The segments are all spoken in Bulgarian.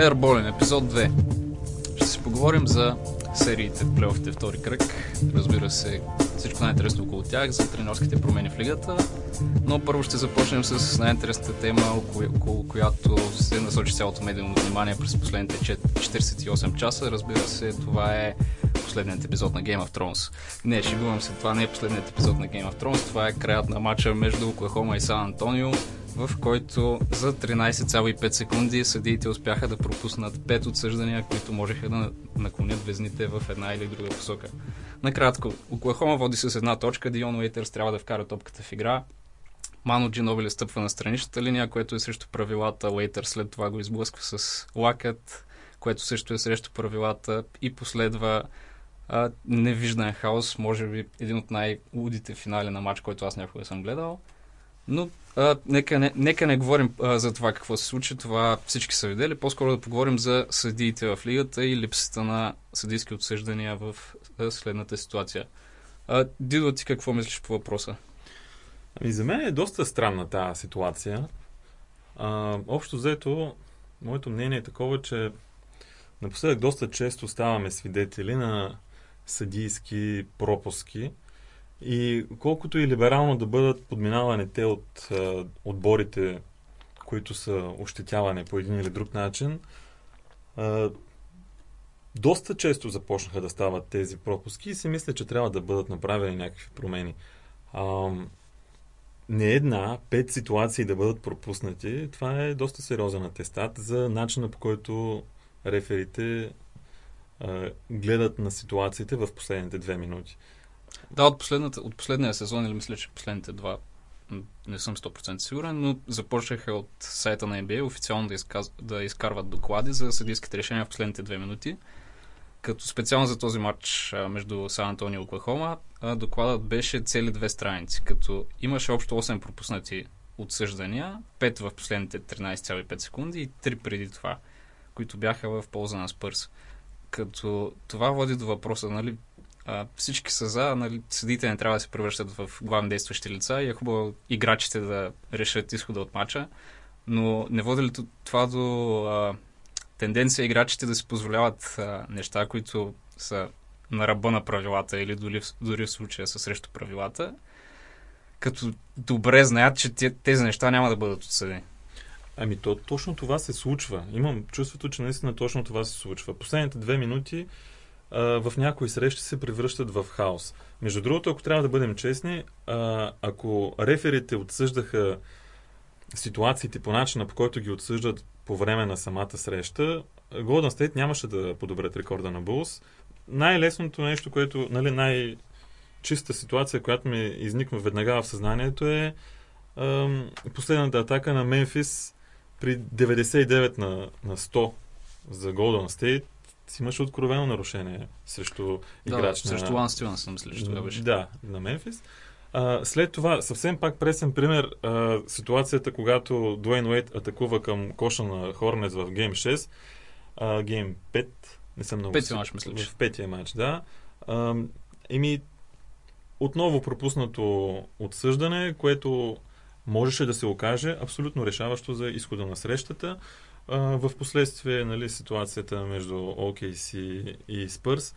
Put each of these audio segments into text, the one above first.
Airbolin, епизод 2. Ще си поговорим за сериите в плейофите втори кръг. Разбира се, всичко най-интересно около тях, за тренерските промени в лигата. Но първо ще започнем с най-интересната тема, около, около която се насочи цялото медийно внимание през последните 48 часа. Разбира се, това е последният епизод на Game of Thrones. Не, шегувам се, това не е последният епизод на Game of Thrones, това е краят на матча между Оклахома и Сан Антонио в който за 13,5 секунди съдиите успяха да пропуснат 5 отсъждания, които можеха да наклонят везните в една или друга посока. Накратко, Оклахома води с една точка, Дион Уейтърс трябва да вкара топката в игра, Мано Джинобили стъпва на страничната линия, което е срещу правилата. Уейтър след това го изблъсква с лакът, което също е срещу правилата и последва а, невиждан хаос, може би един от най-лудите финали на матч, който аз някога съм гледал. Но а, нека, не, нека не говорим а, за това какво се случи, това всички са видели. По-скоро да поговорим за съдиите в лигата и липсата на съдийски отсъждания в а, следната ситуация. А, Дидо, ти какво мислиш по въпроса? Ами за мен е доста странна тази ситуация. А, общо взето, моето мнение е такова, че напоследък доста често ставаме свидетели на съдийски пропуски, и колкото и либерално да бъдат подминавани те от а, отборите, които са ощетявани по един или друг начин, а, доста често започнаха да стават тези пропуски и си мисля, че трябва да бъдат направени някакви промени. А, не една, пет ситуации да бъдат пропуснати, това е доста сериозен атестат за начина по който реферите а, гледат на ситуациите в последните две минути. Да, от, последната, от последния сезон, или мисля, че последните два, не съм 100% сигурен, но започнаха от сайта на NBA официално да, изказ... да изкарват доклади за съдийските решения в последните две минути. Като специално за този матч а, между Сан Антонио и Оклахома, докладът беше цели две страници, като имаше общо 8 пропуснати отсъждания, 5 в последните 13,5 секунди и 3 преди това, които бяха в полза на Спърс. Като това води до въпроса, нали, а, всички са за, нали, съдите не трябва да се превръщат в главни действащи лица и е хубаво играчите да решат изхода от матча, но не води ли това до а, тенденция играчите да си позволяват а, неща, които са на ръба на правилата или дори, дори в случая са срещу правилата, като добре знаят, че тези неща няма да бъдат отсъдени. Ами то точно това се случва. Имам чувството, че наистина точно това се случва. Последните две минути в някои срещи се превръщат в хаос. Между другото, ако трябва да бъдем честни, ако реферите отсъждаха ситуациите по начина, по който ги отсъждат по време на самата среща, Golden State нямаше да подобрят рекорда на Булс. Най-лесното нещо, което, нали, най-чиста ситуация, която ми изниква веднага в съзнанието е ам, последната атака на Мемфис при 99 на, на 100 за Golden State си имаш откровено нарушение срещу играч да, на... срещу Лан Стивенс, мисля, че това беше. Да, на Мемфис. А, след това, съвсем пак пресен пример, а, ситуацията, когато Дуейн Уейт атакува към коша на Хорнец в Гейм 6, а, Гейм 5, не съм много Петия матч, мисля. В петия матч, да. А, еми, отново пропуснато отсъждане, което можеше да се окаже абсолютно решаващо за изхода на срещата в последствие нали, ситуацията между OKC и Спърс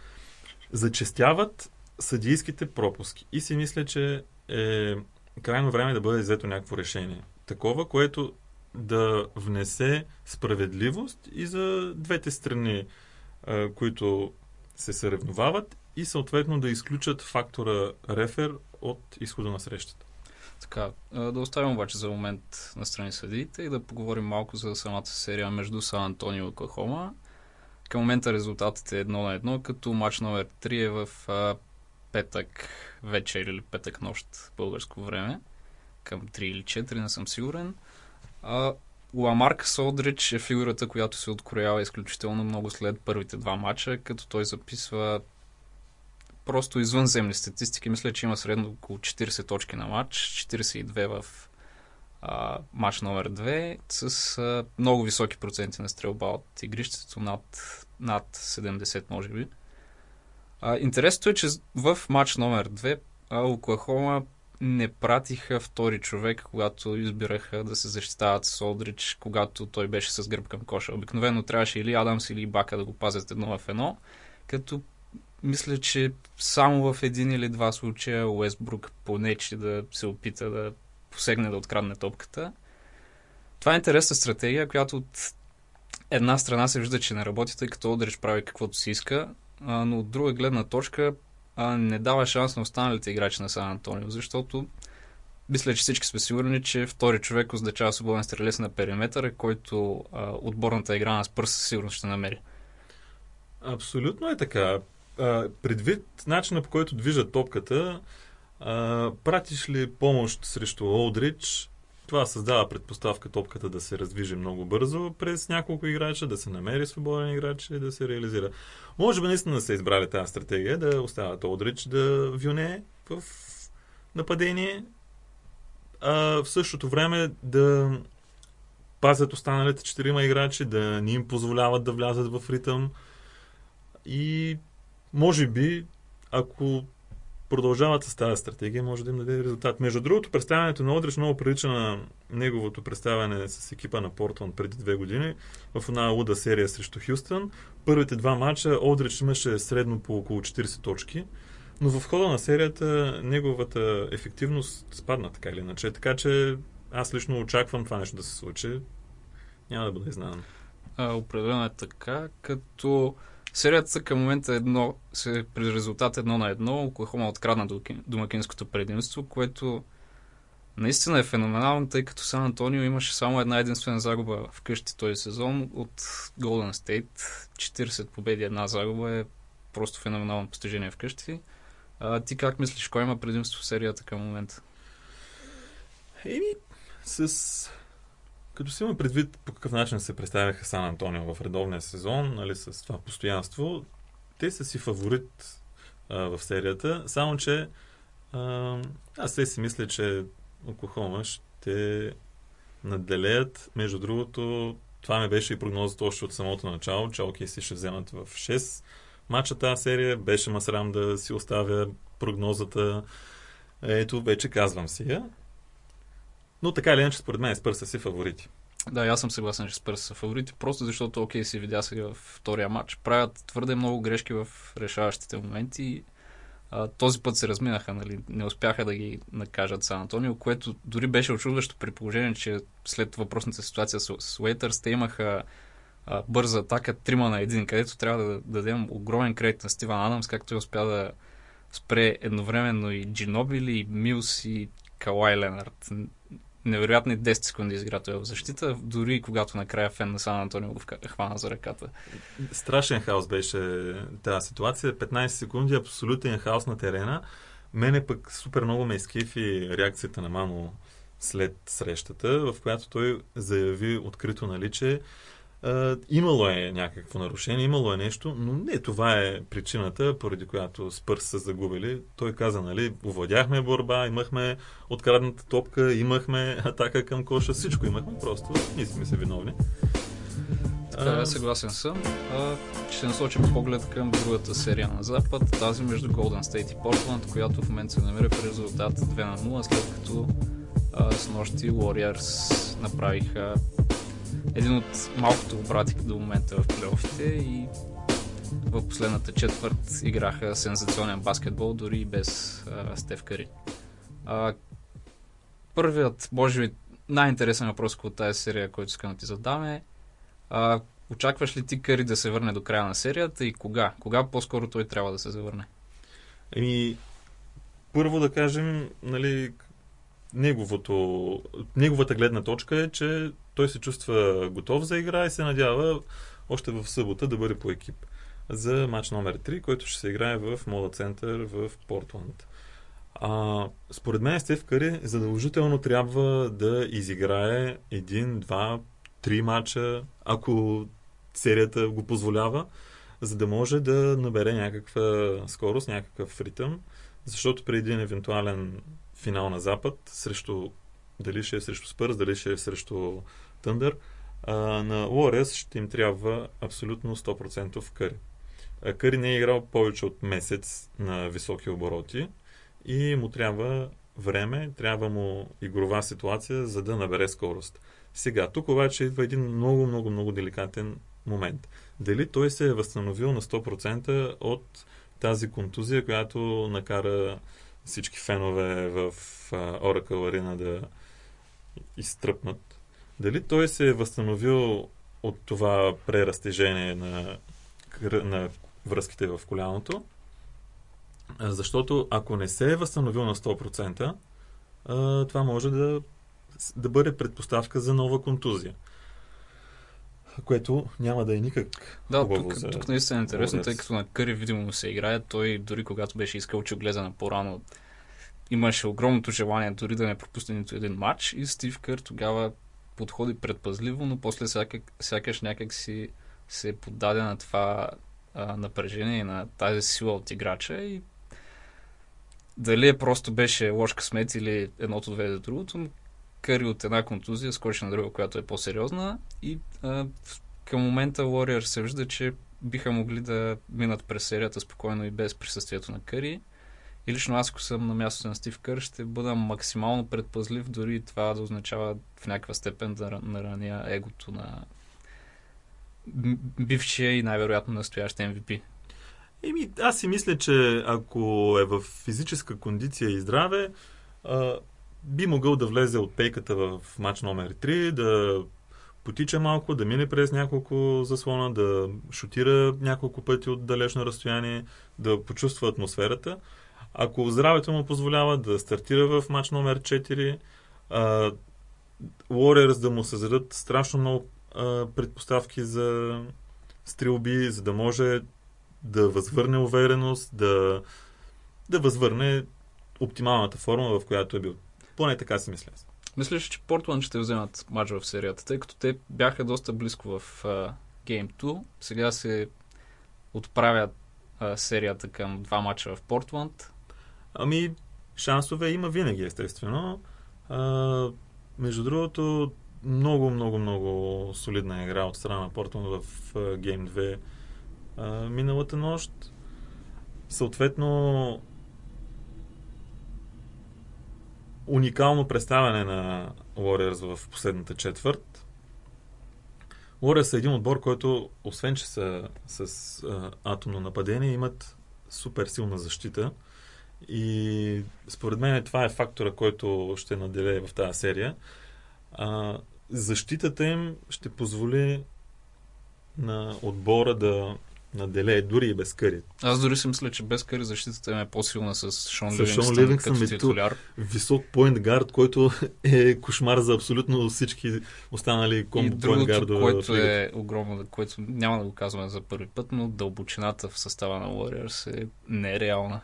зачестяват съдийските пропуски. И си мисля, че е крайно време да бъде взето някакво решение. Такова, което да внесе справедливост и за двете страни, които се съревновават и съответно да изключат фактора рефер от изхода на срещата. Така, да оставим обаче за момент на страни съдиите и да поговорим малко за самата серия между Сан Антонио и Оклахома. Към момента резултатът е едно на едно, като матч номер 3 е в а, петък вечер или петък нощ българско време. Към 3 или 4, не съм сигурен. А, Ламарк Солдрич е фигурата, която се откроява изключително много след първите два матча, като той записва просто извънземни статистики. Мисля, че има средно около 40 точки на матч, 42 в а, матч номер 2, с а, много високи проценти на стрелба от игрището, над, над 70 може би. А, интересното е, че в матч номер 2 а, Оклахома не пратиха втори човек, когато избираха да се защитават с Олдрич, когато той беше с гръб към коша. Обикновено трябваше или Адамс, или Бака да го пазят едно в едно, като мисля, че само в един или два случая Уестбрук понече да се опита да посегне да открадне топката. Това е интересна стратегия, която от една страна се вижда, че не работи, тъй като Олдрич прави каквото си иска, но от друга гледна точка не дава шанс на останалите играчи на Сан Антонио, защото мисля, че всички сме сигурни, че втори човек означава свободен стрелец на периметъра, който отборната игра на Спърс със сигурност ще намери. Абсолютно е така. Предвид начина по който движат топката, а, пратиш ли помощ срещу Олдрич, това създава предпоставка топката да се раздвижи много бързо през няколко играча, да се намери свободен играч и да се реализира. Може би наистина да са избрали тази стратегия, да оставят Олдрич да вюне в нападение, а в същото време да пазят останалите четирима играчи, да ни им позволяват да влязат в ритъм и може би, ако продължават с тази стратегия, може да им даде резултат. Между другото, представянето на Одрич много прилича на неговото представяне с екипа на Портланд преди две години в една луда серия срещу Хюстън. Първите два мача Одрич имаше средно по около 40 точки, но в хода на серията неговата ефективност спадна така или иначе. Така че аз лично очаквам това нещо да се случи. Няма да бъде изненадан. Определено е така, като Серията към момента едно, при резултат едно на едно, Оклахома открадна домакинското предимство, което наистина е феноменално, тъй като Сан Антонио имаше само една единствена загуба вкъщи този сезон от Golden State. 40 победи, една загуба е просто феноменално постижение вкъщи. А, ти как мислиш, кой има предимство в серията към момента? Еми, с като си има предвид по какъв начин се представяха Сан Антонио в редовния сезон, нали, с това постоянство, те са си фаворит а, в серията, само че а, аз те си мисля, че Оклахома ще наделеят. Между другото, това ми беше и прогнозата още от самото начало, че окей си ще вземат в 6 мача тази серия. Беше ма срам да си оставя прогнозата. Ето, вече казвам си я. Но така или иначе, според мен, Спърс са си фаворити. Да, аз съм съгласен, че Спърс са фаворити, просто защото, окей, си видя сега в втория матч. Правят твърде много грешки в решаващите моменти. А, този път се разминаха, нали? не успяха да ги накажат Сан Антонио, което дори беше очудващо при положение, че след въпросната ситуация с, с Уейтърс, те имаха а, бърза атака, трима на един, където трябва да дадем огромен кредит на Стиван Адамс, както той успя да спре едновременно и Джинобили, и Милс, и Калай Ленард невероятни 10 секунди изигра той в защита, дори когато накрая фен на Сан Антонио го хвана за ръката. Страшен хаос беше тази ситуация. 15 секунди, абсолютен хаос на терена. Мене пък супер много ме изкифи реакцията на Мамо след срещата, в която той заяви открито наличие Uh, имало е някакво нарушение, имало е нещо, но не това е причината, поради която Спърс са загубили. Той каза, нали, овладяхме борба, имахме открадната топка, имахме атака към коша, всичко имахме, просто ние сме се виновни. Така, съгласен съм. А, ще насочим поглед към другата серия на Запад, тази между Golden State и Portland, която в момента се намира при резултат 2 на 0, след като а, с нощи Warriors направиха един от малкото обрати до момента в плейофите и в последната четвърт играха сензационен баскетбол, дори и без а, Стев Кари. А, първият, може би, най-интересен въпрос от тази серия, който искам да ти задам е а, очакваш ли ти Кари да се върне до края на серията и кога? Кога по-скоро той трябва да се завърне? Еми, първо да кажем, нали, неговото, неговата гледна точка е, че той се чувства готов за игра и се надява още в събота да бъде по екип за матч номер 3, който ще се играе в Мода център в Портланд. А, според мен Стив Кари задължително трябва да изиграе един, два, три матча, ако серията го позволява, за да може да набере някаква скорост, някакъв ритъм, защото при един евентуален финал на Запад, срещу дали ще е срещу Спърс, дали ще е срещу Тъндър, на Warriors ще им трябва абсолютно 100% Къри. Къри не е играл повече от месец на високи обороти и му трябва време, трябва му игрова ситуация, за да набере скорост. Сега, тук обаче идва един много, много, много деликатен момент. Дали той се е възстановил на 100% от тази контузия, която накара всички фенове в Oracle Arena да изтръпнат. Дали той се е възстановил от това преразтежение на, на връзките в коляното? Защото ако не се е възстановил на 100%, това може да, да бъде предпоставка за нова контузия което няма да е никак Да, тук, за... тук наистина е интересно, тъй като на Къри видимо се играе. Той дори когато беше искал че гледа на по-рано, имаше огромното желание дори да не пропусне нито един матч и Стив Кър тогава подходи предпазливо, но после сякаш, сякаш някак си се поддаде на това а, напрежение и на тази сила от играча и дали е просто беше лош късмет или едното доведе до другото, Къри от една контузия скочи на друга, която е по-сериозна и а, към момента Warrior се вижда, че биха могли да минат през серията спокойно и без присъствието на Къри. И лично аз, ако съм на мястото на Стив Кър, ще бъда максимално предпазлив, дори това да означава в някаква степен да нараня егото на бившия и най-вероятно настоящ MVP. Еми, аз си мисля, че ако е в физическа кондиция и здраве, а, би могъл да влезе от пейката в матч номер 3, да потича малко, да мине през няколко заслона, да шутира няколко пъти от далечно разстояние, да почувства атмосферата. Ако здравето му позволява да стартира в матч номер 4, uh, Warriors да му създадат страшно много предпоставки за стрелби, за да може да възвърне увереност, да, да възвърне оптималната форма, в която е бил. Поне така си мисля. Мислиш, че Портланд ще вземат матч в серията, тъй като те бяха доста близко в Game 2. Сега се отправят uh, серията към два мача в Портланд. Ами, шансове има винаги, естествено. А, между другото, много, много, много солидна игра от страна на Портланд в Game 2 а, миналата нощ. Съответно, уникално представяне на Warriors в последната четвърт. Warriors е един отбор, който, освен че са с а, атомно нападение, имат супер силна защита. И според мен това е фактора, който ще наделее в тази серия. А, защитата им ще позволи на отбора да наделее дори и без Къри. Аз дори си мисля, че без Къри защитата им е по-силна с Шон Ливингстън, Ливингстън като титуляр. Висок поинт гард, който е кошмар за абсолютно всички останали комбо поинт гардове. което е огромно, което няма да го казваме за първи път, но дълбочината в състава на Warriors е нереална.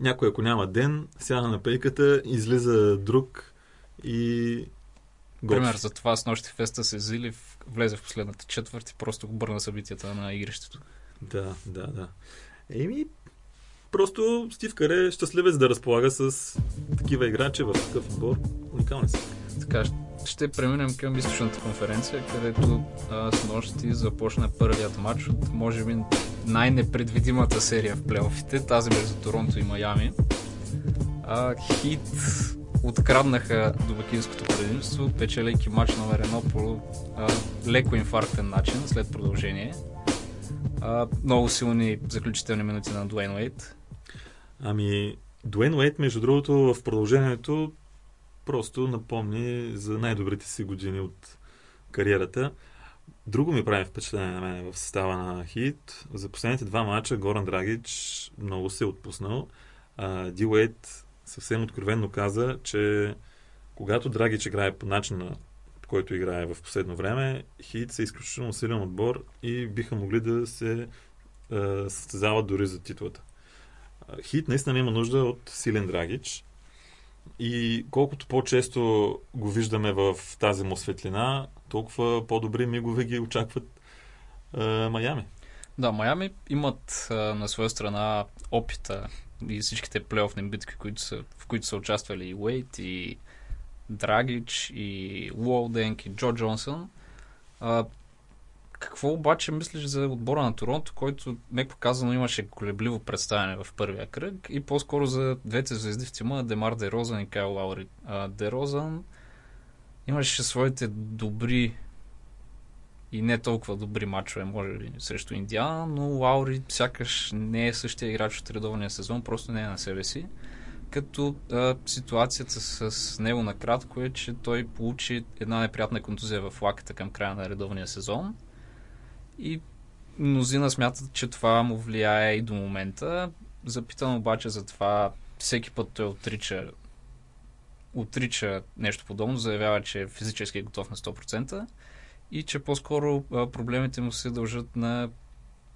Някой, ако няма ден, сяда на пейката, излиза друг и Пример за това с нощи феста се зили, влезе в последната четвърт и просто обърна събитията на игрището. Да, да, да. Еми, просто Стив Каре е щастливец да разполага с такива играчи в такъв отбор. Уникални са. Така, ще преминем към източната конференция, където а, с нощи започна първият матч от, може би, най-непредвидимата серия в плейофите, тази между Торонто и Майами. А, хит откраднаха домакинското предимство, печелейки матч номер едно по леко инфарктен начин след продължение. А, много силни заключителни минути на Дуейн Уейт. Ами, Дуейн Уейт, между другото, в продължението просто напомни за най-добрите си години от кариерата. Друго ми прави впечатление на мен в състава на Хит. За последните два мача Горан Драгич много се е отпуснал. Ди Уейт съвсем откровенно каза, че когато Драгич играе по начина, по който играе в последно време, Хит са изключително силен отбор и биха могли да се състезават дори за титлата. Хит наистина има нужда от силен Драгич и колкото по-често го виждаме в тази му светлина, толкова по-добри мигове ги очакват е, Майами. Да, Майами имат е, на своя страна опита и всичките плейофни битки, които са, в които са участвали и Уейт, и Драгич, и Уолденк, и Джо Джонсън. А, какво обаче мислиш за отбора на Торонто, който, меко казано, имаше колебливо представяне в първия кръг и по-скоро за двете звезди в тима Демар Дерозан и Кайл Лаури. А, Дерозан имаше своите добри и не толкова добри матчове, може би, срещу Индиана, но Лаури сякаш не е същия играч от редовния сезон, просто не е на себе си. Като а, ситуацията с него накратко е, че той получи една неприятна контузия в лаката към края на редовния сезон и мнозина смятат, че това му влияе и до момента. Запитан обаче за това всеки път той отрича отрича нещо подобно, заявява, че физически е готов на 100% и че по-скоро проблемите му се дължат на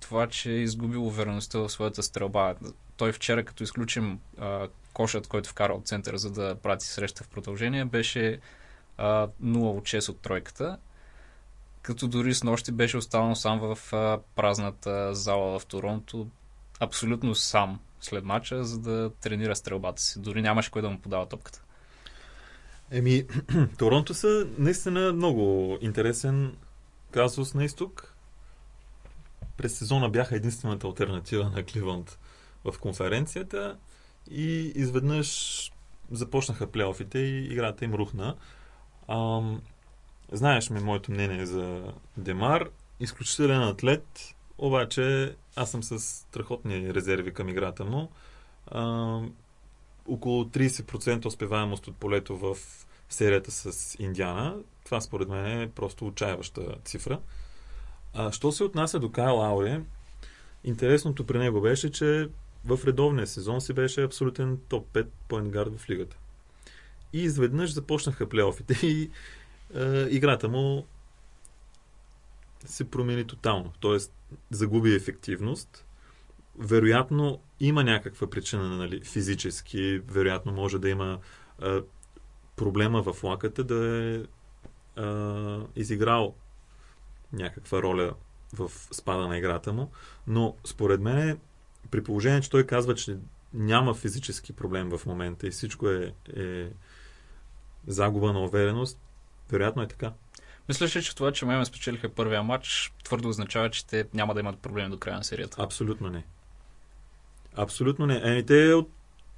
това, че е изгубил увереността в своята стрелба. Той вчера, като изключим а, кошът, който вкара от центъра, за да прати среща в продължение, беше а, 0 от 6 от тройката. Като дори с нощи беше останал сам в а, празната зала в Торонто, абсолютно сам след мача, за да тренира стрелбата си. Дори нямаше кой да му подава топката. Еми, Торонто са наистина много интересен казус на изток. През сезона бяха единствената альтернатива на Кливанд в конференцията и изведнъж започнаха плейофите и играта им рухна. Ам, знаеш ми моето мнение за Демар. Изключителен атлет, обаче аз съм с страхотни резерви към играта му. Ам, около 30% успеваемост от полето в серията с Индиана. Това според мен е просто отчаяваща цифра. А, що се отнася до Кайл Ауре, интересното при него беше, че в редовния сезон си беше абсолютен топ 5 поинтгард в лигата. И изведнъж започнаха плейофите и е, играта му се промени тотално. Тоест, загуби ефективност. Вероятно има някаква причина, нали, физически, вероятно може да има е, проблема в лаката да е, е изиграл някаква роля в спада на играта му, но според мен при положение, че той казва, че няма физически проблем в момента и всичко е, е загуба на увереност, вероятно е така. Мислиш ли, че това, че Майами спечелиха първия матч, твърдо означава, че те няма да имат проблеми до края на серията? Абсолютно не. Абсолютно не. Еми, те от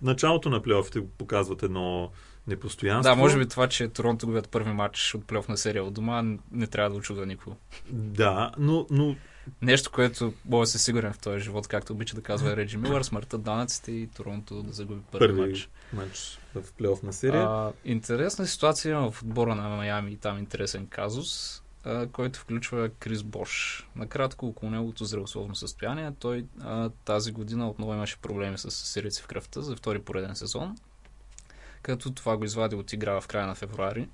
началото на плейофите показват едно непостоянство. Да, може би това, че Торонто губят първи матч от плейоф на серия от дома, не трябва да очуда никого. Да, но, но Нещо, което може да се сигурен в този живот, както обича да казва Реджи Милър, смъртта, данъците и Торонто да загуби първи, първи матч. матч в плейоф на серия. А, интересна ситуация в отбора на Майами и там интересен казус, а, който включва Крис Бош. Накратко, около неговото здравословно състояние, той а, тази година отново имаше проблеми с сирици в кръвта за втори пореден сезон, като това го извади от игра в края на февруари.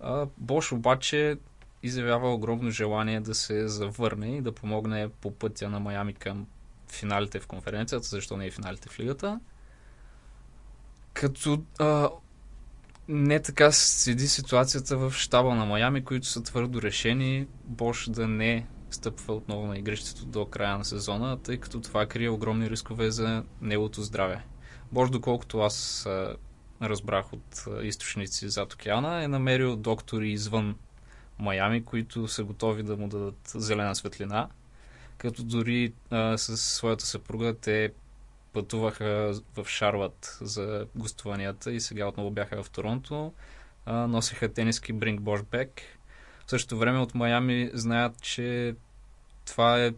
А, Бош обаче изявява огромно желание да се завърне и да помогне по пътя на Майами към финалите в конференцията, защо не и финалите в лигата. Като а, не така седи ситуацията в щаба на Майами, които са твърдо решени Бош да не стъпва отново на игрището до края на сезона, тъй като това крие огромни рискове за неговото здраве. Бош, доколкото аз разбрах от източници зад океана, е намерил доктори извън Майами, които са готови да му дадат зелена светлина. Като дори а, с своята съпруга те пътуваха в Шарлот за гостуванията и сега отново бяха в Торонто. А, носиха тениски Bring Bosch Back. В същото време от Майами знаят, че това е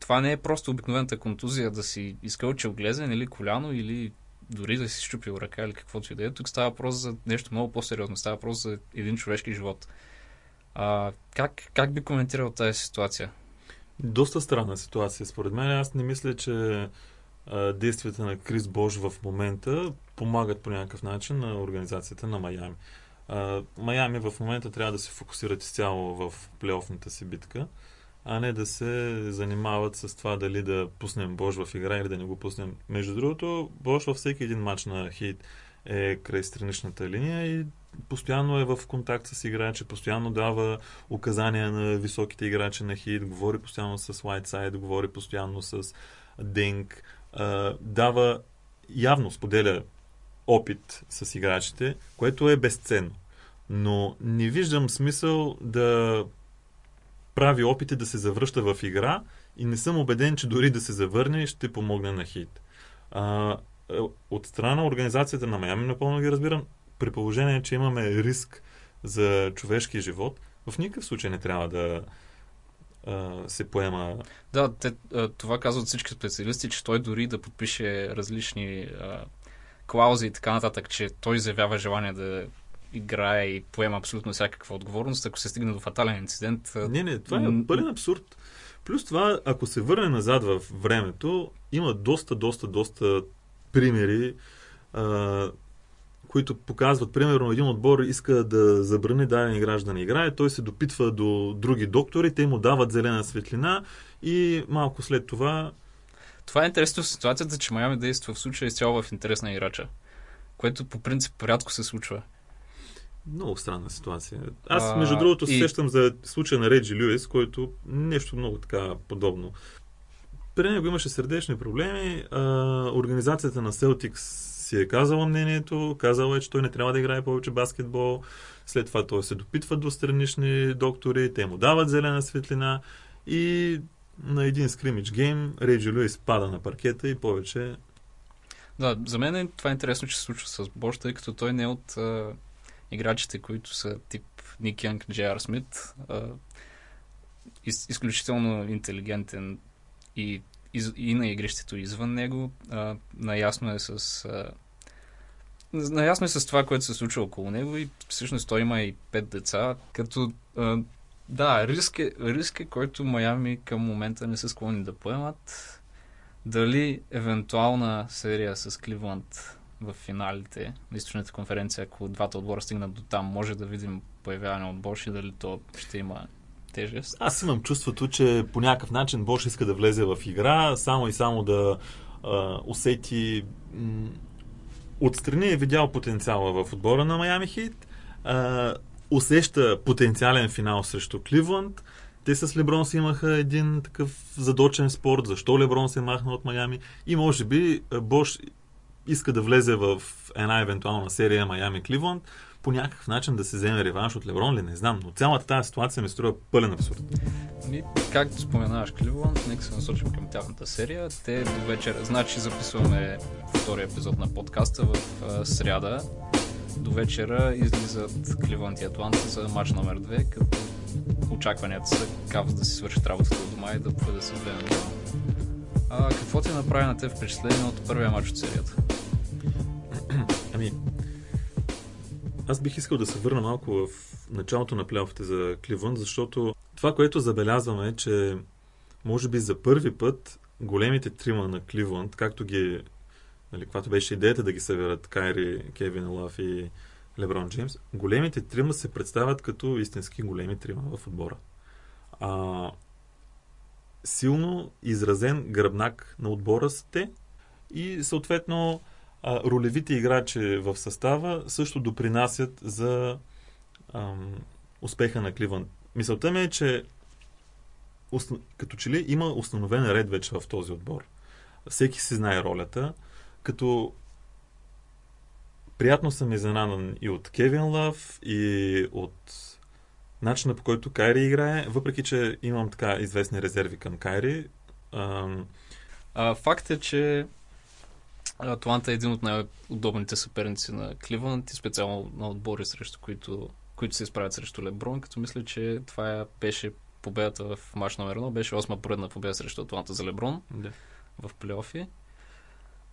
това не е просто обикновената контузия да си изкълчил глезен или коляно или дори да си щупил ръка или каквото и да е. Тук става въпрос за нещо много по-сериозно. Става въпрос за един човешки живот. А, как, как би коментирал тази ситуация? Доста странна ситуация. Според мен аз не мисля, че а, действията на Крис Бош в момента помагат по някакъв начин на организацията на Майами. А, Майами в момента трябва да се фокусират изцяло в плейофната си битка, а не да се занимават с това дали да пуснем Бош в игра или да не го пуснем. Между другото, Бош във всеки един матч на хит е край страничната линия и постоянно е в контакт с играчи, постоянно дава указания на високите играчи на хит, говори постоянно с Whiteside, говори постоянно с Динк, дава явно споделя опит с играчите, което е безценно. Но не виждам смисъл да прави опити да се завръща в игра и не съм убеден, че дори да се завърне ще помогне на хит. А, е, от страна на организацията на Майами напълно ги разбирам. При положение, че имаме риск за човешки живот, в никакъв случай не трябва да а, се поема. Да, те, това казват всички специалисти, че той дори да подпише различни а, клаузи и така нататък, че той заявява желание да играе и поема абсолютно всякаква отговорност, ако се стигне до фатален инцидент. Не, не, това е пълен абсурд. Плюс това, ако се върне назад в времето, има доста, доста, доста примери, а, които показват, примерно, един отбор иска да забрани даден играч да не играе, той се допитва до други доктори, те му дават зелена светлина и малко след това... Това е интересно в ситуацията, че Майами действа в случая изцяло в интерес на играча, което по принцип рядко се случва. Много странна ситуация. Аз, между а, другото, и... сещам за случая на Реджи Люис, който нещо много така подобно. При него имаше сърдечни проблеми. А, организацията на Celtics си е казала мнението, казала е, че той не трябва да играе повече баскетбол. След това той се допитва до странични доктори, те му дават зелена светлина и на един скримидж гейм Реджи Люис пада на паркета и повече да, за мен е, това е интересно, че се случва с Бош, тъй като той не е от играчите, които са тип Ник Янг, Джей Смит. из, изключително интелигентен и, из, и на игрището извън него. А, наясно е с а, наясно е с това, което се случва около него и всъщност той има и пет деца, като а, да, риск е, риск е, който Майами към момента не са склонни да поемат. Дали евентуална серия с Кливланд в финалите на източната конференция, ако двата отбора стигнат до там, може да видим появяване от Бош и дали то ще има тежест? Аз имам чувството, че по някакъв начин Бош иска да влезе в игра, само и само да а, усети м- отстрани е видял потенциала в отбора на Майами Хит, а, усеща потенциален финал срещу Кливланд, те с Леброн си имаха един такъв задочен спорт, защо Леброн се махна от Майами и може би Бош иска да влезе в една евентуална серия Майами Кливланд, по някакъв начин да се вземе реванш от Леброн ли, не знам, но цялата тази ситуация ми струва пълен абсурд. Ми, както споменаваш Кливланд, нека се насочим към тяхната серия. Те до вечер, значи записваме втория епизод на подкаста в сряда. До вечера излизат Кливланд и Атланта за матч номер 2, като очакванията са Кавс да си свършат работата от дома и да поведе с 2 а, какво ти направи на те впечатление от първия матч от серията? Ами, аз бих искал да се върна малко в началото на плейофите за Кливън, защото това, което забелязваме е, че може би за първи път големите трима на Кливланд, както ги, нали, каквато беше идеята да ги съберат Кайри, Кевин Лав и Леброн Джеймс, големите трима се представят като истински големи трима в отбора. А, силно изразен гръбнак на отбора сте и съответно ролевите играчи в състава също допринасят за ам, успеха на Кливън. Мисълта ми е, че като че ли има установен ред вече в този отбор. Всеки си знае ролята, като приятно съм изненадан и от Кевин Лав, и от начина по който Кайри играе, въпреки че имам така известни резерви към Кайри. Ам... А, факт е, че Атланта е един от най-удобните съперници на Кливънд и специално на отбори, срещу които, които се изправят срещу Леброн, като мисля, че това беше победата в матч номер 1, беше осма поредна победа срещу Атланта за Леброн да. в плейофи.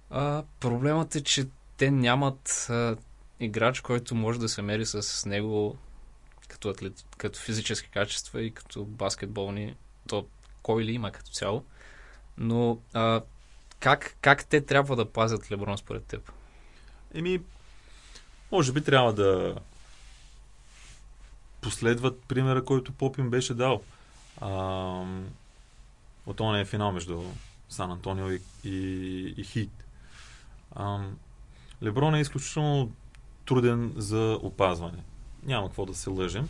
А, проблемът е, че те нямат а, играч, който може да се мери с него като, атлет, като физически качества и като баскетболни, то кой ли има като цяло. Но а, как, как те трябва да пазят Леброн според теб? Еми, може би трябва да последват примера, който Поп им беше дал. А, от ония е финал между Сан Антонио и, и, и Хит. А, Леброн е изключително труден за опазване няма какво да се лъжим.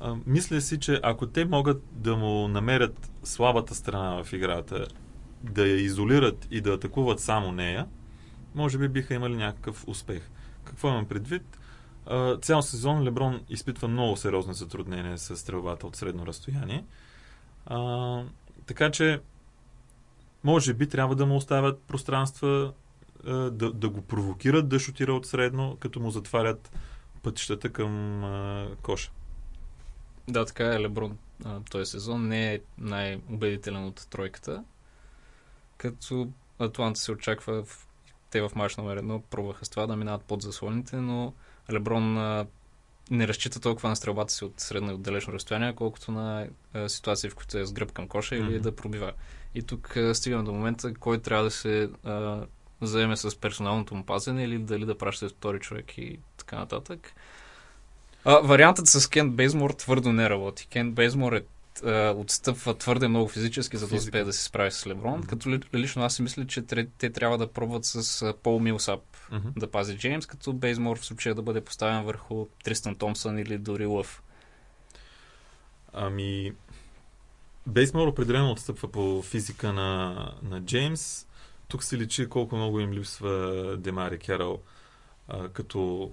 А, мисля си, че ако те могат да му намерят слабата страна в играта, да я изолират и да атакуват само нея, може би биха имали някакъв успех. Какво имам предвид? Цял сезон Леброн изпитва много сериозни затруднения с стрелбата от средно разстояние А, така че, може би трябва да му оставят пространства, да, да го провокират да шутира от средно, като му затварят пътищата към а, коша. Да, така е. Леброн този сезон не е най-убедителен от тройката. Като Атланта се очаква в, те в матч номер едно пробваха с това да минават под заслоните, но Леброн а, не разчита толкова на стрелбата си от средно и от далечно разстояние, колкото на а, ситуации, в които е с гръб към коша или Мгм. да пробива. И тук а, стигаме до момента, кой трябва да се а, заеме с персоналното му пазене или дали да праща втори човек и така нататък. А, вариантът с Кент Бейзмор твърдо не работи. Кент Бейзмор е отстъпва твърде много физически, за да успее да се справи с Леброн. Мгм. Като ли- лично аз си мисля, че те трябва да пробват с а, Пол Милсап Мгм. да пази Джеймс, като Бейзмор в случая да бъде поставен върху Тристан Томсън или дори Лъв. Ами, Бейсмор определено отстъпва по физика на, на Джеймс. Тук се личи колко много им липсва Демари Керал а, като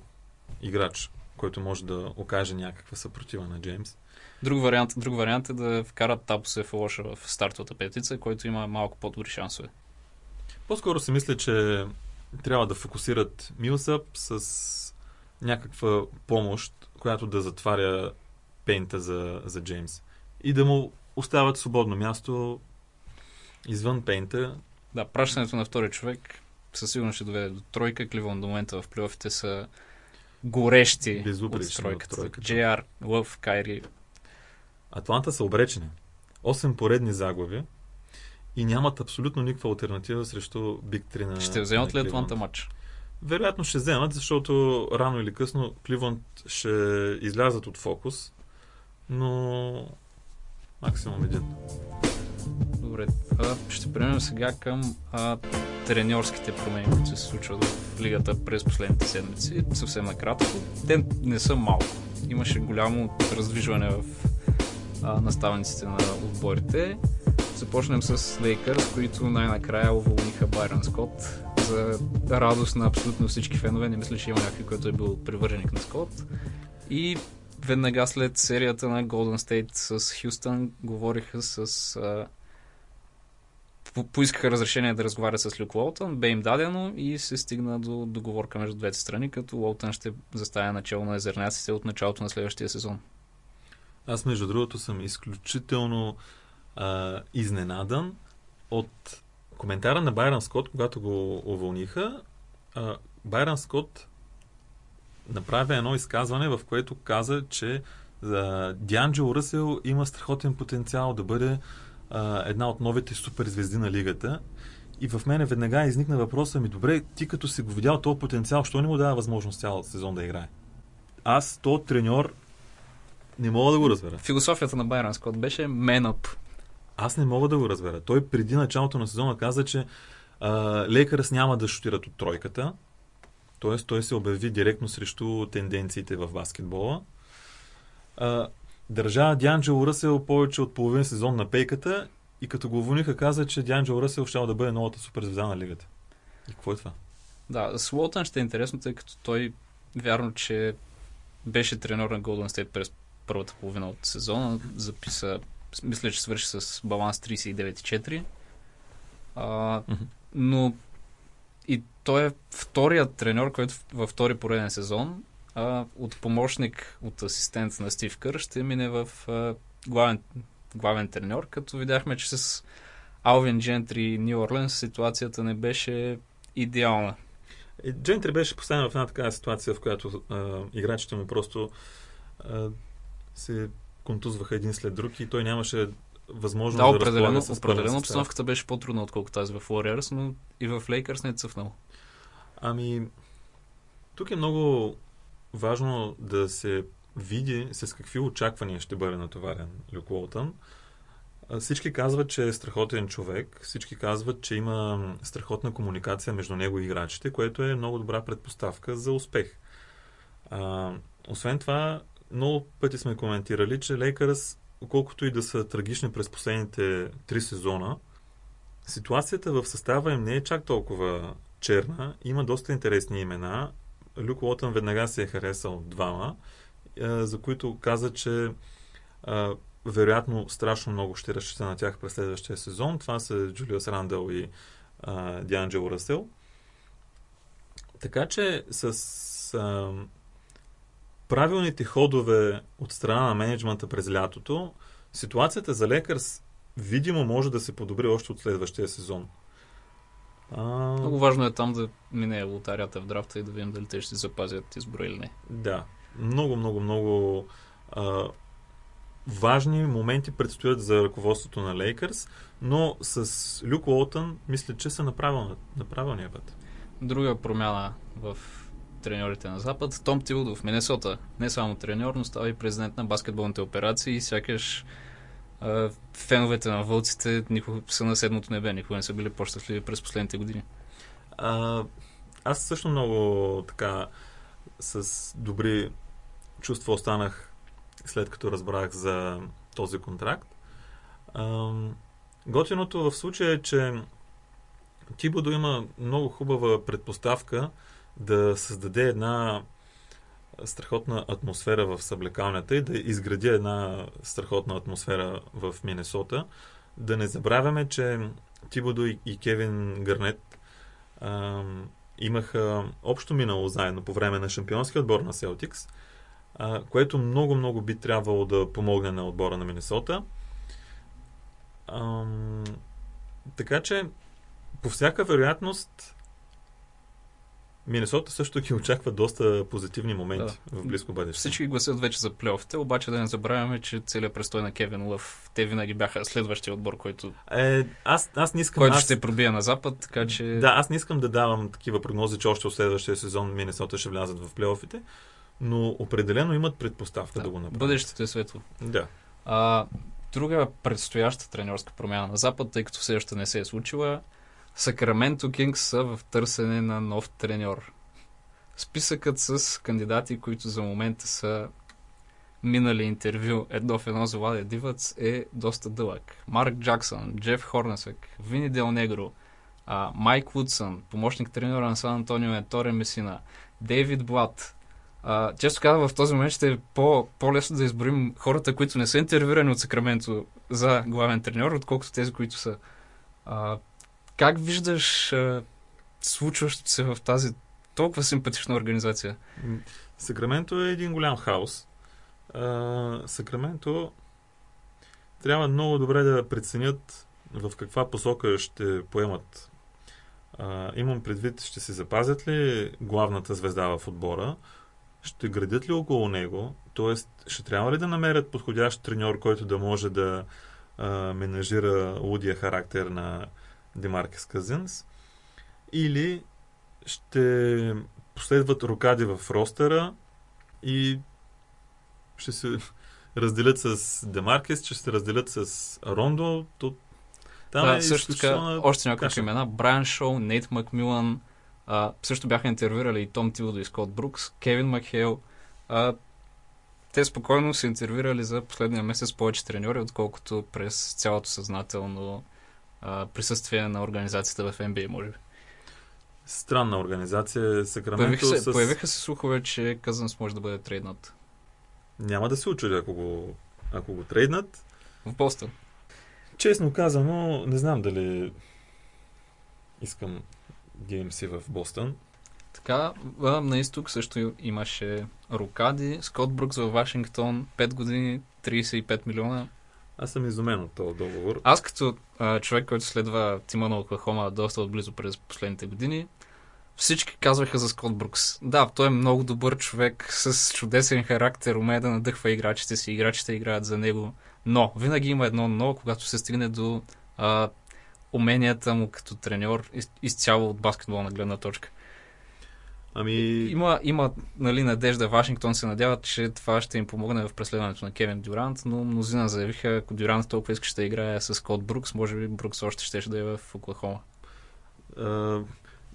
играч, който може да окаже някаква съпротива на Джеймс. Друг вариант, друг вариант е да вкарат Тапо лоша в стартовата петица, който има малко по-добри шансове. По-скоро си мисля, че трябва да фокусират Милсъп с някаква помощ, която да затваря пейнта за, за Джеймс. И да му оставят свободно място извън пейнта. Да, пращането на втори човек със сигурност ще доведе до тройка. Кливон до момента в плейофите са горещи Безупречни от тройката. JR, Лъв, Кайри. Атланта са обречени. 8 поредни загуби и нямат абсолютно никаква альтернатива срещу Биг 3 на Ще вземат ли. Атланта матч? Вероятно ще вземат, защото рано или късно Кливланд ще излязат от фокус, но максимум един. Добре, а, ще преминем сега към а, треньорските промени, които се случват в лигата през последните седмици. Съвсем накратко. Те не са малко. Имаше голямо раздвижване в а, наставниците на отборите. Започнем с Лейкърс, които най-накрая уволниха Байрон Скот за радост на абсолютно всички фенове. Не мисля, че има някой, който е бил привърженик на Скот. И веднага след серията на Golden State с Хюстън говориха с... А, по- поискаха разрешение да разговарят с Люк Уолтън, бе им дадено и се стигна до договорка между двете страни, като Уолтън ще застане начало на езерняците от началото на следващия сезон. Аз, между другото, съм изключително а, изненадан от коментара на Байрон Скот, когато го уволниха. А, Байрон Скот направи едно изказване, в което каза, че а, Ръсел има страхотен потенциал да бъде а, една от новите суперзвезди на лигата. И в мене веднага изникна въпроса ми, добре, ти като си го видял този потенциал, що не му дава възможност цял сезон да играе? Аз, то треньор, не мога да го разбера. Философията на Байрон Скот беше man up. Аз не мога да го разбера. Той преди началото на сезона каза, че а, Лекърс няма да шутират от тройката. Тоест, той се обяви директно срещу тенденциите в баскетбола. А, държа Дианджело Ръсел повече от половин сезон на пейката и като го уволниха каза, че Дианджело Ръсел ще да бъде новата суперзвезда на лигата. И какво е това? Да, с Уолтън ще е интересно, тъй като той вярно, че беше тренер на Golden State през първата половина от сезона. Записа, мисля, че свърши с баланс 39,4. А, но и той е вторият треньор, който във втори пореден сезон а, от помощник, от асистент на Стив Кър ще мине в а, главен, главен треньор, като видяхме, че с Алвин Джентри и Нью Орлендс ситуацията не беше идеална. Е, Джентри беше поставен в една такава ситуация, в която а, играчите му просто а, се контузваха един след друг и той нямаше възможност Да, да, определено, пълен определено обстановката беше по-трудна, отколкото тази в Warriors, но и в Lakers не е цъфнал. Ами, тук е много важно да се види с какви очаквания ще бъде натоварен Люк Уолтън. Всички казват, че е страхотен човек, всички казват, че има страхотна комуникация между него и играчите, което е много добра предпоставка за успех. А, освен това, много пъти сме коментирали, че Лейкърс, колкото и да са трагични през последните три сезона, ситуацията в състава им не е чак толкова черна. Има доста интересни имена. Люк Уотън веднага се е харесал двама, а, за които каза, че а, вероятно страшно много ще разчита на тях през следващия сезон. Това са Джулиус Рандъл и Дианджело Расел. Така че с правилните ходове от страна на менеджмента през лятото, ситуацията за Лекърс видимо може да се подобри още от следващия сезон. А... Много важно е там да мине лотарията в драфта и да видим дали те ще си запазят избора или не. Да. Много, много, много а, важни моменти предстоят за ръководството на Лейкърс, но с Люк Уолтън мисля, че са на, правилна, на правилния път. Друга промяна в треньорите на Запад. Том Тилдов в Миннесота. Не само треньор, но става и президент на баскетболните операции и сякаш а, феновете на вълците никога са на седмото небе, никога не са били по-щастливи през последните години. А, аз също много така с добри чувства останах след като разбрах за този контракт. А, готиното в случая е, че Тибодо има много хубава предпоставка да създаде една страхотна атмосфера в съблекалнята и да изгради една страхотна атмосфера в Миннесота. Да не забравяме, че Тибодо и Кевин Гърнет а, имаха общо минало заедно по време на шампионския отбор на Селтикс, а, което много-много би трябвало да помогне на отбора на Миннесота. А, така че, по всяка вероятност, Миннесота също ги очаква доста позитивни моменти да. в близко бъдеще. Всички гласят вече за плейофите, обаче да не забравяме, че целият престой на Кевин Лъв, те винаги бяха следващия отбор, който, е, аз, аз не искам, който аз... ще пробие на запад, така че... Да, аз не искам да давам такива прогнози, че още от следващия сезон Миннесота ще влязат в плейофите, но определено имат предпоставка да, да го направят. Бъдещето е светло. Да. А, друга предстояща тренерска промяна на Запад, тъй като все още не се е случила, Сакраменто Кингс са в търсене на нов треньор. Списъкът с кандидати, които за момента са минали интервю едно в едно за Владя Дивац е доста дълъг. Марк Джаксън, Джеф Хорнесък, Вини Дел Негро, Майк Вудсън, помощник тренера на Сан Антонио е Торе Месина, Дейвид Блат. А, често казвам, в този момент ще е по, по-лесно да изборим хората, които не са интервюирани от Сакраменто за главен треньор, отколкото тези, които са. А, как виждаш а, случващото се в тази толкова симпатична организация. Сакраменто е един голям хаос. Сакраменто трябва много добре да преценят в каква посока ще поемат. А, имам предвид, ще се запазят ли главната звезда в отбора, ще градят ли около него, т.е. ще трябва ли да намерят подходящ треньор, който да може да а, менажира лудия характер на Демаркес Казинс, или ще последват рокади в ростера и ще се разделят с Демаркес, ще се разделят с Рондо. То, там да, е също така, още няколко имена. Брайан Шоу, Нейт Макмилан, а, също бяха интервюирали и Том Тилдо и Скот Брукс, Кевин Макхейл. А, те спокойно се интервюирали за последния месец повече треньори, отколкото през цялото съзнателно а, присъствие на организацията в NBA, може би странна организация. Сакраменто появиха се, с... появиха се слухове, че Къзънс може да бъде трейднат. Няма да се очудя, ако го, ако го трейднат. В Бостън. Честно казано, не знам дали искам GMC в Бостън. Така, на изток също имаше Рокади, Скот Брукс в Вашингтон, 5 години, 35 милиона. Аз съм изумен от този договор. Аз като а, човек, който следва тима на Оклахома доста отблизо през последните години, всички казваха за Скот Брукс. Да, той е много добър човек с чудесен характер, умее да надъхва играчите си, играчите играят за него. Но, винаги има едно но, когато се стигне до а, уменията му като треньор из, изцяло от баскетболна гледна точка. Ами... Има, има нали, надежда. Вашингтон се надяват, че това ще им помогне в преследването на Кевин Дюрант, но мнозина заявиха, ако Дюрант толкова искаше да играе с Код Брукс, може би Брукс още ще да е в Оклахома. Uh,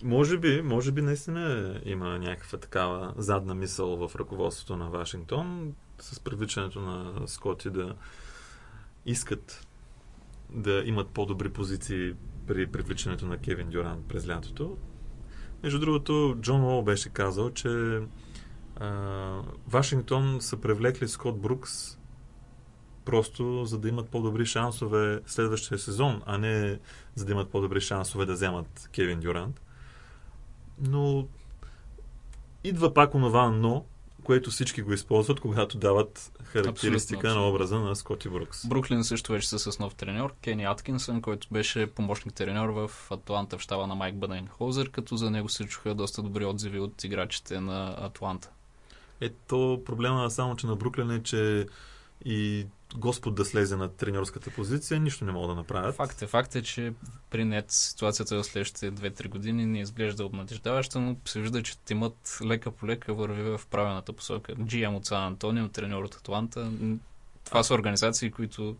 може би, може би наистина има някаква такава задна мисъл в ръководството на Вашингтон с привличането на Скоти да искат да имат по-добри позиции при привличането на Кевин Дюрант през лятото. Между другото, Джон Уол беше казал, че а, Вашингтон са привлекли Скот Брукс просто за да имат по-добри шансове следващия сезон, а не за да имат по-добри шансове да вземат Кевин Дюрант. Но идва пак онова но, което всички го използват, когато дават характеристика абсолютно, на образа на Скоти Брукс. Бруклин също вече са с нов треньор, Кени Аткинсън, който беше помощник треньор в Атланта в щаба на Майк Бъденхолзер, като за него се чуха доста добри отзиви от играчите на Атланта. Ето проблема само, че на Бруклин е, че и Господ да слезе на треньорската позиция, нищо не могат да направят. Факт е, факт е, че при нет ситуацията в следващите 2-3 години не изглежда обнадеждаваща, но се вижда, че тимът лека по лека върви в правилната посока. GM от Сан Антонио, треньор от Атланта, това са организации, които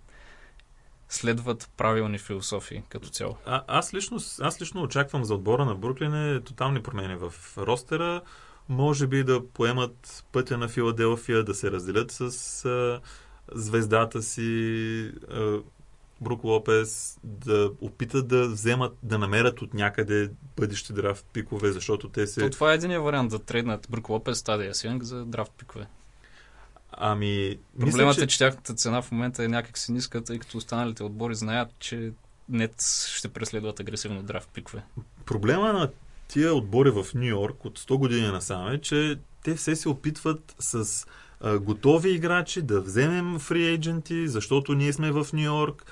следват правилни философии като цяло. А, аз, лично, аз лично очаквам за отбора на Бруклин е тотални промени в ростера. Може би да поемат пътя на Филаделфия, да се разделят с а, звездата си Брук Лопес, да опитат да вземат, да намерят от някъде бъдещи драфт пикове, защото те се... То това е един вариант да трейднат Брук Лопес, Стадия Синг за драфт пикове. Ами. Проблемът мисля, че... е, че тяхната цена в момента е някак си ниска, тъй като останалите отбори знаят, че нет ще преследват агресивно драфт пикве. Проблема на тия отбори в Нью Йорк от 100 години насам е, че те все се опитват с готови играчи да вземем фри ейдженти, защото ние сме в Нью Йорк.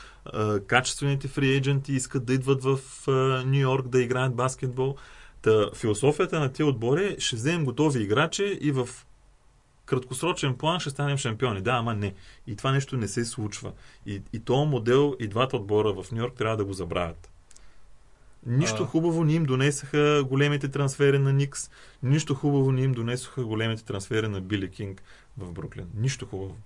Качествените фри ейдженти искат да идват в Нью Йорк да играят баскетбол. Та, философията на тия отбори е, ще вземем готови играчи и в краткосрочен план ще станем шампиони. Да, ама не. И това нещо не се случва. И, и този модел и двата отбора в Нью Йорк трябва да го забравят. Нищо а... хубаво ни им донесаха големите трансфери на Никс, нищо хубаво ни им донесоха големите трансфери на Били Кинг в Бруклин. Нищо хубаво.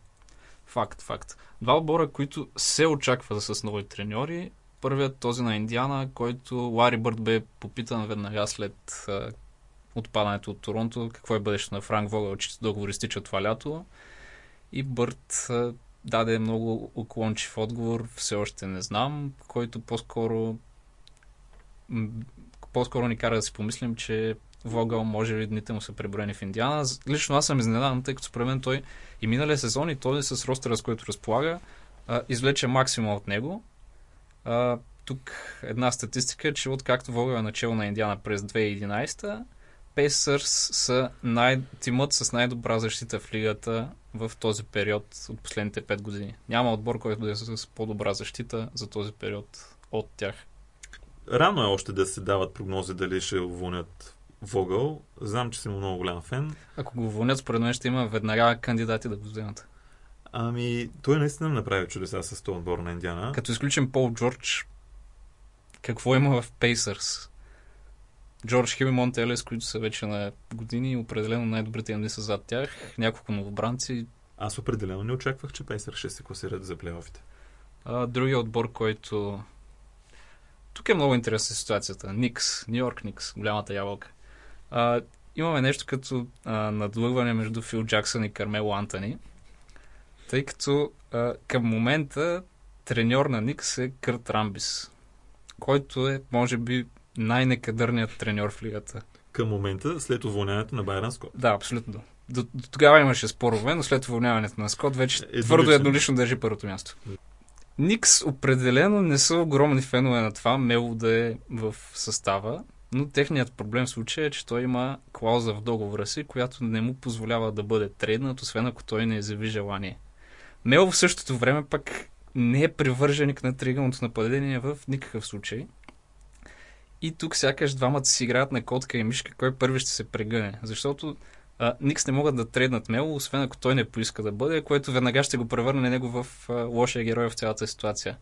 Факт, факт. Два отбора, които се очаква с нови треньори. Първият този на Индиана, който Лари Бърт бе попитан веднага след отпадането от Торонто, какво е бъдещето на Франк Вогъл, че договор изтича това лято. И Бърт даде много уклончив отговор, все още не знам, който по-скоро по-скоро ни кара да си помислим, че Вогъл може ли дните му са преброени в Индиана. Лично аз съм изненадан, тъй като според мен той и миналия сезон и той с ростера, с който разполага, извлече максимум от него. А, тук една статистика че откакто Вогъл е начало на Индиана през 2011 Пейсърс са най- тимът с най-добра защита в лигата в този период от последните 5 години. Няма отбор, който да е с по-добра защита за този период от тях. Рано е още да се дават прогнози дали ще уволнят Вогъл. Знам, че съм много голям фен. Ако го уволнят, според мен ще има веднага кандидати да го вземат. Ами, той наистина направи чудеса с този отбор на Индиана. Като изключим Пол Джордж, какво има в Пейсърс? Джордж Хил и Монтелес, които са вече на години, определено най-добрите им са зад тях, няколко новобранци. Аз определено не очаквах, че Пейсър ще се класират за плейофите. А, другия отбор, който... Тук е много интересна ситуацията. Никс, Нью Йорк Никс, голямата ябълка. А, имаме нещо като а, надлъгване между Фил Джаксън и Кармело Антони, тъй като а, към момента треньор на Никс е Кърт Рамбис, който е, може би, най-некадърният треньор в лигата. Към момента, след уволняването на Байран Скот. Да, абсолютно. До, до тогава имаше спорове, но след уволняването на Скот вече еднолично. твърдо еднолично държи първото място. Никс определено не са огромни фенове на това Мело да е в състава, но техният проблем в случая е, че той има клауза в договора си, която не му позволява да бъде трейднат, освен ако той не изяви желание. Мело в същото време пък не е привърженик на тригалното нападение в никакъв случай – и тук сякаш двамата си играят на котка и мишка, кой първи ще се прегъне. Защото а, Никс не могат да трейднат Мело, освен ако той не поиска да бъде, което веднага ще го превърне него в а, лошия герой в цялата ситуация.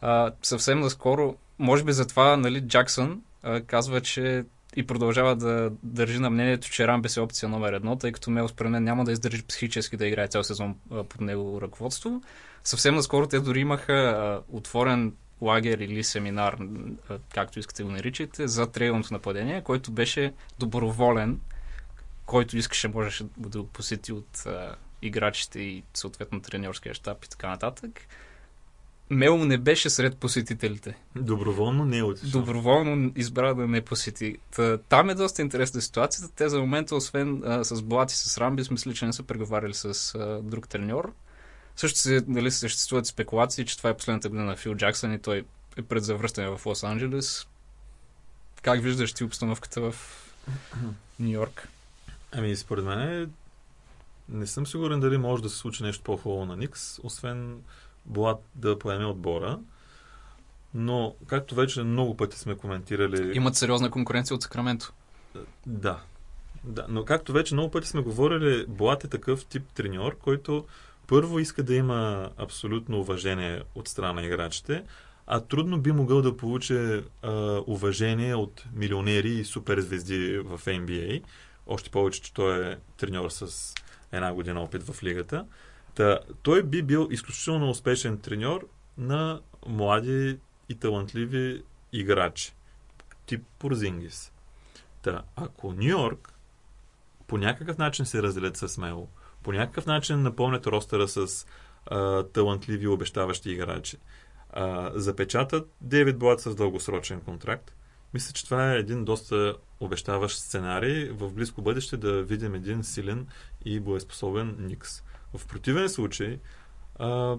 А, съвсем наскоро, може би затова нали, Джаксън казва, че и продължава да държи на мнението, че Рамбес е опция номер едно, тъй като Мел според мен няма да издържи психически да играе цял сезон под него ръководство. Съвсем наскоро те дори имаха отворен лагер или семинар, както искате го наричате, за трейлното нападение, който беше доброволен, който искаше, можеше да го посети от а, играчите и съответно треньорския щаб и така нататък. Мел не беше сред посетителите. Доброволно не е отишъл. Доброволно избра да не посети. Та, там е доста интересна ситуацията. Те за момента, освен а, с Блат и с Рамбис, мисля, че не са преговаряли с а, друг треньор. Също се, нали, съществуват спекулации, че това е последната година на Фил Джаксън и той е пред завръщане в Лос Анджелес. Как виждаш ти обстановката в Нью Йорк? Ами, според мен не съм сигурен дали може да се случи нещо по-хубаво на Никс, освен Блад да поеме отбора. Но, както вече много пъти сме коментирали... Имат сериозна конкуренция от Сакраменто. Да. Да, но както вече много пъти сме говорили, Блат е такъв тип треньор, който първо иска да има абсолютно уважение от страна на играчите, а трудно би могъл да получи а, уважение от милионери и суперзвезди в NBA. Още повече, че той е треньор с една година опит в лигата. Та, той би бил изключително успешен треньор на млади и талантливи играчи. Тип Порзингис. Та, ако Нью Йорк по някакъв начин се разделят с Мело, по някакъв начин напълнят ростера с а, талантливи обещаващи играчи, а, запечатат Дейвид Блад с дългосрочен контракт, мисля, че това е един доста обещаващ сценарий в близко бъдеще да видим един силен и боеспособен Никс. В противен случай а,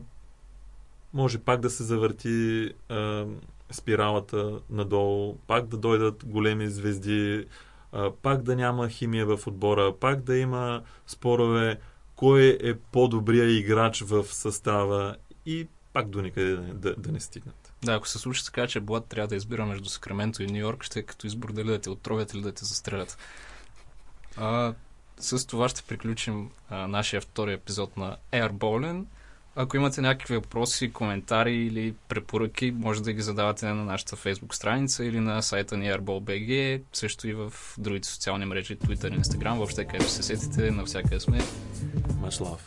може пак да се завърти а, спиралата надолу, пак да дойдат големи звезди, а, пак да няма химия в отбора, пак да има спорове кой е по-добрия играч в състава и пак до никъде да, да, да не стигнат. Да, ако се случи така, че Блад трябва да избира между Сакраменто и Нью Йорк, ще е като избор дали да те отровят или да те застрелят. А, с това ще приключим а, нашия втори епизод на Airballen. Ако имате някакви въпроси, коментари или препоръки, може да ги задавате на нашата Facebook страница или на сайта ни AirBallBG, също и в другите социални мрежи, Twitter и Instagram, въобще където се сетите, навсякъде сме. Much love.